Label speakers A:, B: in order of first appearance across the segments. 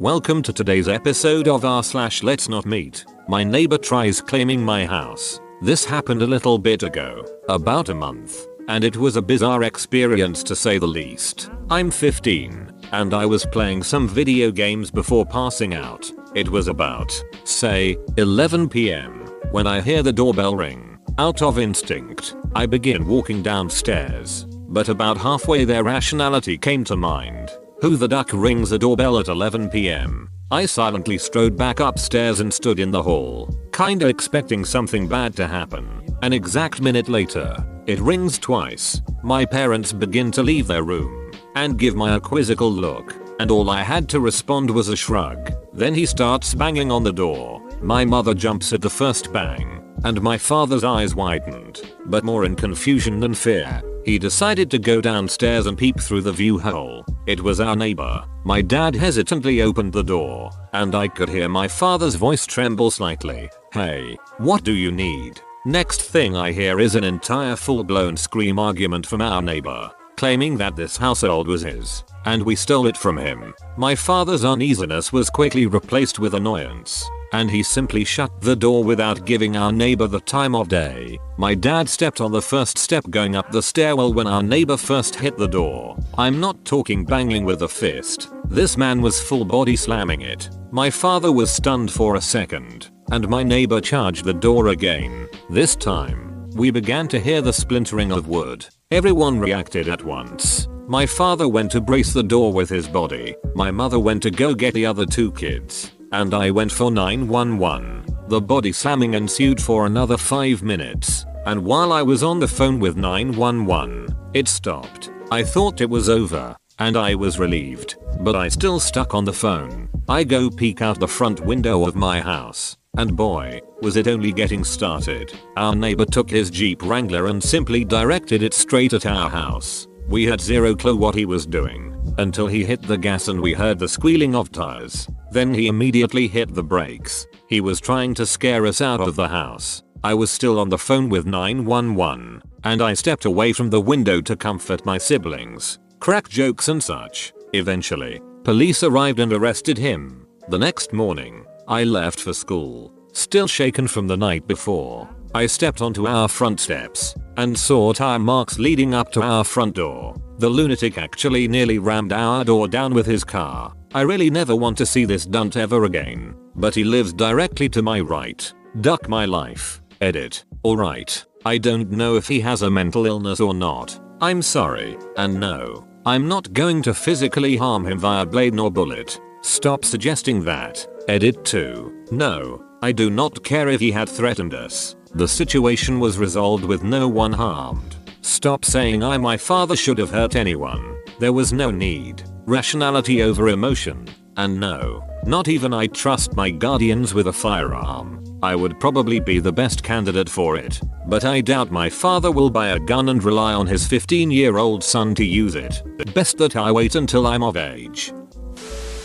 A: Welcome to today's episode of r slash let's not meet. My neighbor tries claiming my house. This happened a little bit ago, about a month, and it was a bizarre experience to say the least. I'm 15, and I was playing some video games before passing out. It was about, say, 11 pm, when I hear the doorbell ring. Out of instinct, I begin walking downstairs, but about halfway there rationality came to mind. Who the duck rings the doorbell at 11 pm? I silently strode back upstairs and stood in the hall, kinda expecting something bad to happen. An exact minute later, it rings twice. My parents begin to leave their room and give my a quizzical look, and all I had to respond was a shrug. Then he starts banging on the door. My mother jumps at the first bang, and my father's eyes widened, but more in confusion than fear. He decided to go downstairs and peep through the view hole. It was our neighbor. My dad hesitantly opened the door, and I could hear my father's voice tremble slightly. Hey, what do you need? Next thing I hear is an entire full blown scream argument from our neighbor, claiming that this household was his, and we stole it from him. My father's uneasiness was quickly replaced with annoyance and he simply shut the door without giving our neighbor the time of day. My dad stepped on the first step going up the stairwell when our neighbor first hit the door. I'm not talking banging with a fist. This man was full body slamming it. My father was stunned for a second, and my neighbor charged the door again. This time, we began to hear the splintering of wood. Everyone reacted at once. My father went to brace the door with his body. My mother went to go get the other two kids and I went for 911. The body slamming ensued for another 5 minutes, and while I was on the phone with 911, it stopped. I thought it was over, and I was relieved, but I still stuck on the phone. I go peek out the front window of my house, and boy, was it only getting started. Our neighbor took his Jeep Wrangler and simply directed it straight at our house. We had zero clue what he was doing until he hit the gas and we heard the squealing of tires. Then he immediately hit the brakes. He was trying to scare us out of the house. I was still on the phone with 911 and I stepped away from the window to comfort my siblings, crack jokes and such. Eventually, police arrived and arrested him. The next morning, I left for school, still shaken from the night before. I stepped onto our front steps and saw tire marks leading up to our front door. The lunatic actually nearly rammed our door down with his car. I really never want to see this dunt ever again. But he lives directly to my right. Duck my life. Edit. Alright. I don't know if he has a mental illness or not. I'm sorry. And no. I'm not going to physically harm him via blade nor bullet. Stop suggesting that. Edit 2. No. I do not care if he had threatened us. The situation was resolved with no one harmed. Stop saying I my father should have hurt anyone. There was no need. Rationality over emotion. And no, not even I trust my guardians with a firearm. I would probably be the best candidate for it. But I doubt my father will buy a gun and rely on his 15 year old son to use it. Best that I wait until I'm of age.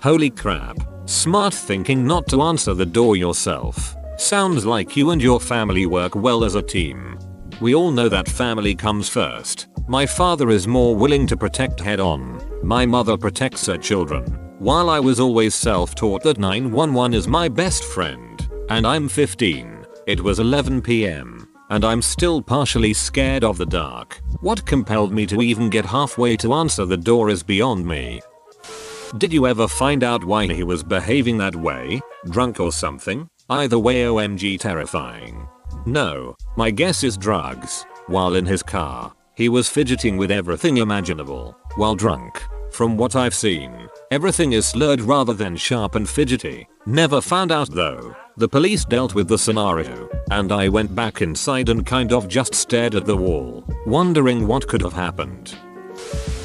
A: Holy crap. Smart thinking not to answer the door yourself. Sounds like you and your family work well as a team. We all know that family comes first. My father is more willing to protect head on. My mother protects her children. While I was always self-taught that 911 is my best friend, and I'm 15, it was 11 pm, and I'm still partially scared of the dark. What compelled me to even get halfway to answer the door is beyond me. Did you ever find out why he was behaving that way? Drunk or something? Either way OMG terrifying. No, my guess is drugs. While in his car, he was fidgeting with everything imaginable. While drunk, from what I've seen, everything is slurred rather than sharp and fidgety. Never found out though. The police dealt with the scenario, and I went back inside and kind of just stared at the wall, wondering what could have happened.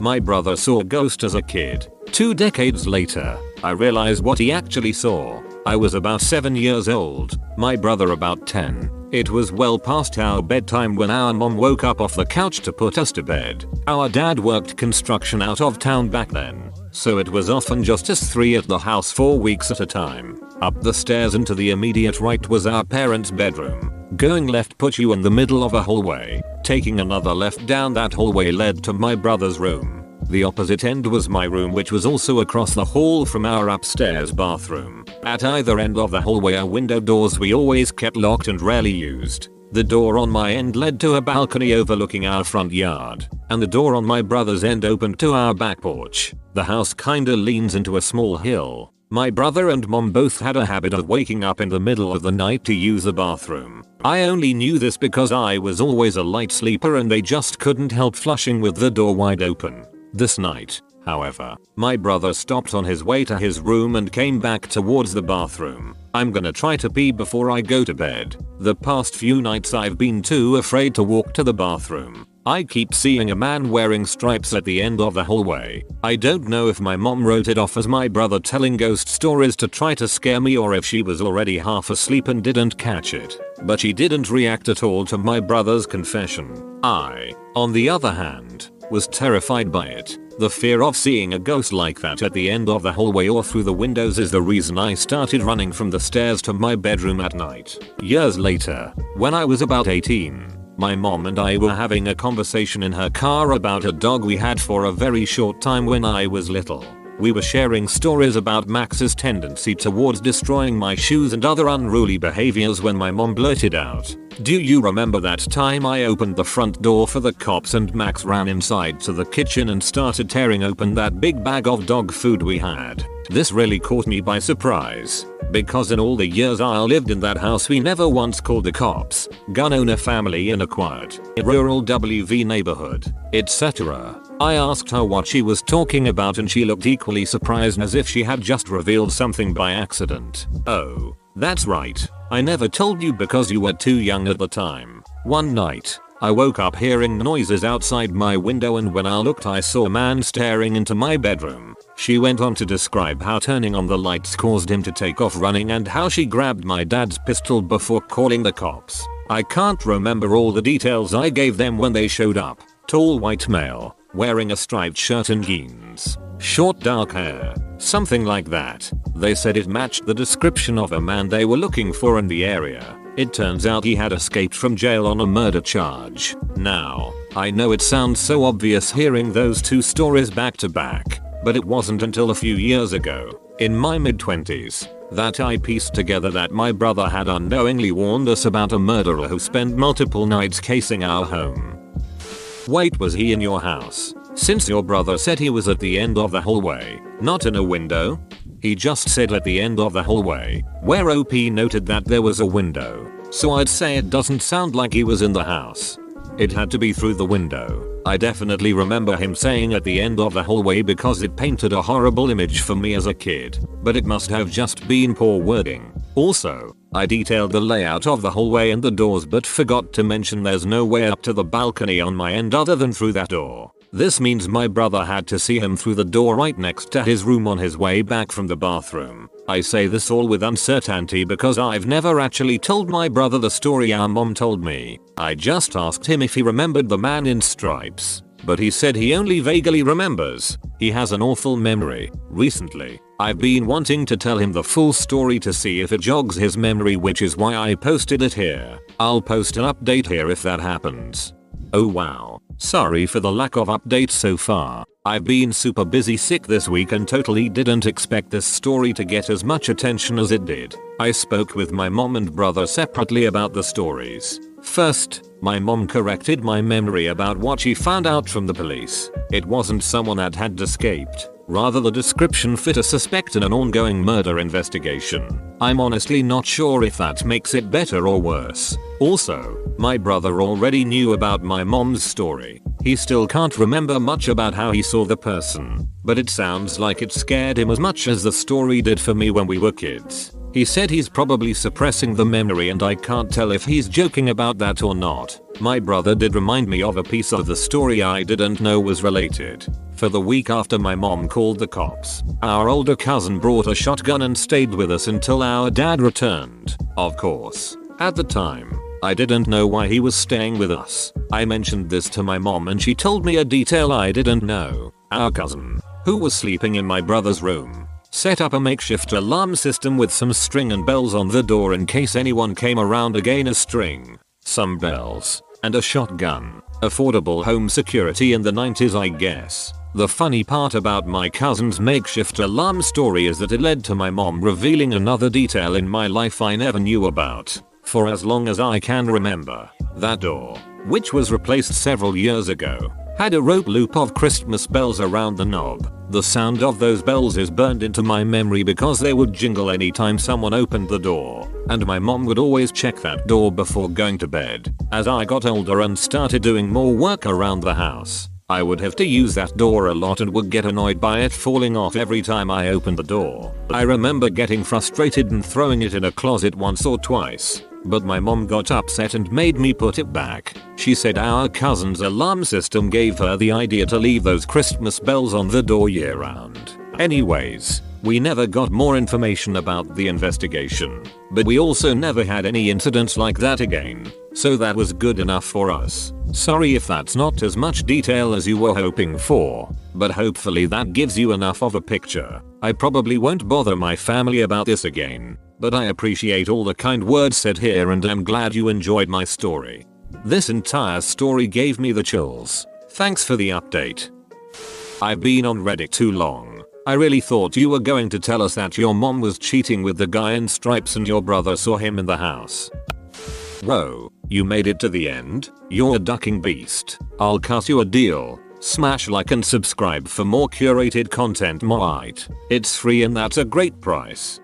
A: My brother saw a ghost as a kid. Two decades later, I realized what he actually saw. I was about 7 years old, my brother about 10. It was well past our bedtime when our mom woke up off the couch to put us to bed. Our dad worked construction out of town back then, so it was often just us three at the house for weeks at a time. Up the stairs and to the immediate right was our parents' bedroom. Going left put you in the middle of a hallway. Taking another left down that hallway led to my brother's room. The opposite end was my room which was also across the hall from our upstairs bathroom. At either end of the hallway are window doors we always kept locked and rarely used. The door on my end led to a balcony overlooking our front yard, and the door on my brother's end opened to our back porch. The house kinda leans into a small hill. My brother and mom both had a habit of waking up in the middle of the night to use the bathroom. I only knew this because I was always a light sleeper and they just couldn't help flushing with the door wide open. This night, however, my brother stopped on his way to his room and came back towards the bathroom. I'm gonna try to pee before I go to bed. The past few nights I've been too afraid to walk to the bathroom. I keep seeing a man wearing stripes at the end of the hallway. I don't know if my mom wrote it off as my brother telling ghost stories to try to scare me or if she was already half asleep and didn't catch it. But she didn't react at all to my brother's confession. I, on the other hand, was terrified by it. The fear of seeing a ghost like that at the end of the hallway or through the windows is the reason I started running from the stairs to my bedroom at night. Years later, when I was about 18, my mom and I were having a conversation in her car about a dog we had for a very short time when I was little. We were sharing stories about Max's tendency towards destroying my shoes and other unruly behaviors when my mom blurted out, do you remember that time I opened the front door for the cops and Max ran inside to the kitchen and started tearing open that big bag of dog food we had? This really caught me by surprise. Because in all the years I lived in that house we never once called the cops, gun owner family in a quiet, rural WV neighborhood, etc. I asked her what she was talking about and she looked equally surprised as if she had just revealed something by accident. Oh, that's right. I never told you because you were too young at the time. One night, I woke up hearing noises outside my window and when I looked I saw a man staring into my bedroom. She went on to describe how turning on the lights caused him to take off running and how she grabbed my dad's pistol before calling the cops. I can't remember all the details I gave them when they showed up. Tall white male, wearing a striped shirt and jeans. Short dark hair, something like that. They said it matched the description of a man they were looking for in the area. It turns out he had escaped from jail on a murder charge. Now, I know it sounds so obvious hearing those two stories back to back, but it wasn't until a few years ago, in my mid 20s, that I pieced together that my brother had unknowingly warned us about a murderer who spent multiple nights casing our home. Wait was he in your house? Since your brother said he was at the end of the hallway, not in a window? He just said at the end of the hallway, where OP noted that there was a window. So I'd say it doesn't sound like he was in the house. It had to be through the window. I definitely remember him saying at the end of the hallway because it painted a horrible image for me as a kid, but it must have just been poor wording. Also, I detailed the layout of the hallway and the doors but forgot to mention there's no way up to the balcony on my end other than through that door. This means my brother had to see him through the door right next to his room on his way back from the bathroom. I say this all with uncertainty because I've never actually told my brother the story our mom told me. I just asked him if he remembered the man in stripes. But he said he only vaguely remembers. He has an awful memory. Recently, I've been wanting to tell him the full story to see if it jogs his memory which is why I posted it here. I'll post an update here if that happens. Oh wow. Sorry for the lack of updates so far. I've been super busy sick this week and totally didn't expect this story to get as much attention as it did. I spoke with my mom and brother separately about the stories. First, my mom corrected my memory about what she found out from the police. It wasn't someone that had escaped. Rather the description fit a suspect in an ongoing murder investigation. I'm honestly not sure if that makes it better or worse. Also, my brother already knew about my mom's story. He still can't remember much about how he saw the person, but it sounds like it scared him as much as the story did for me when we were kids. He said he's probably suppressing the memory and I can't tell if he's joking about that or not. My brother did remind me of a piece of the story I didn't know was related. For the week after my mom called the cops, our older cousin brought a shotgun and stayed with us until our dad returned. Of course, at the time, I didn't know why he was staying with us. I mentioned this to my mom and she told me a detail I didn't know. Our cousin, who was sleeping in my brother's room, set up a makeshift alarm system with some string and bells on the door in case anyone came around again a string, some bells, and a shotgun. Affordable home security in the 90s I guess. The funny part about my cousin's makeshift alarm story is that it led to my mom revealing another detail in my life I never knew about. For as long as I can remember, that door, which was replaced several years ago, had a rope loop of Christmas bells around the knob. The sound of those bells is burned into my memory because they would jingle anytime someone opened the door, and my mom would always check that door before going to bed. As I got older and started doing more work around the house, I would have to use that door a lot and would get annoyed by it falling off every time I opened the door. I remember getting frustrated and throwing it in a closet once or twice. But my mom got upset and made me put it back. She said our cousin's alarm system gave her the idea to leave those Christmas bells on the door year round. Anyways, we never got more information about the investigation, but we also never had any incidents like that again, so that was good enough for us. Sorry if that's not as much detail as you were hoping for, but hopefully that gives you enough of a picture. I probably won't bother my family about this again, but I appreciate all the kind words said here and I'm glad you enjoyed my story. This entire story gave me the chills. Thanks for the update. I've been on Reddit too long. I really thought you were going to tell us that your mom was cheating with the guy in stripes and your brother saw him in the house. Whoa, you made it to the end? You're a ducking beast. I'll cut you a deal. Smash like and subscribe for more curated content Moite. It's free and that's a great price.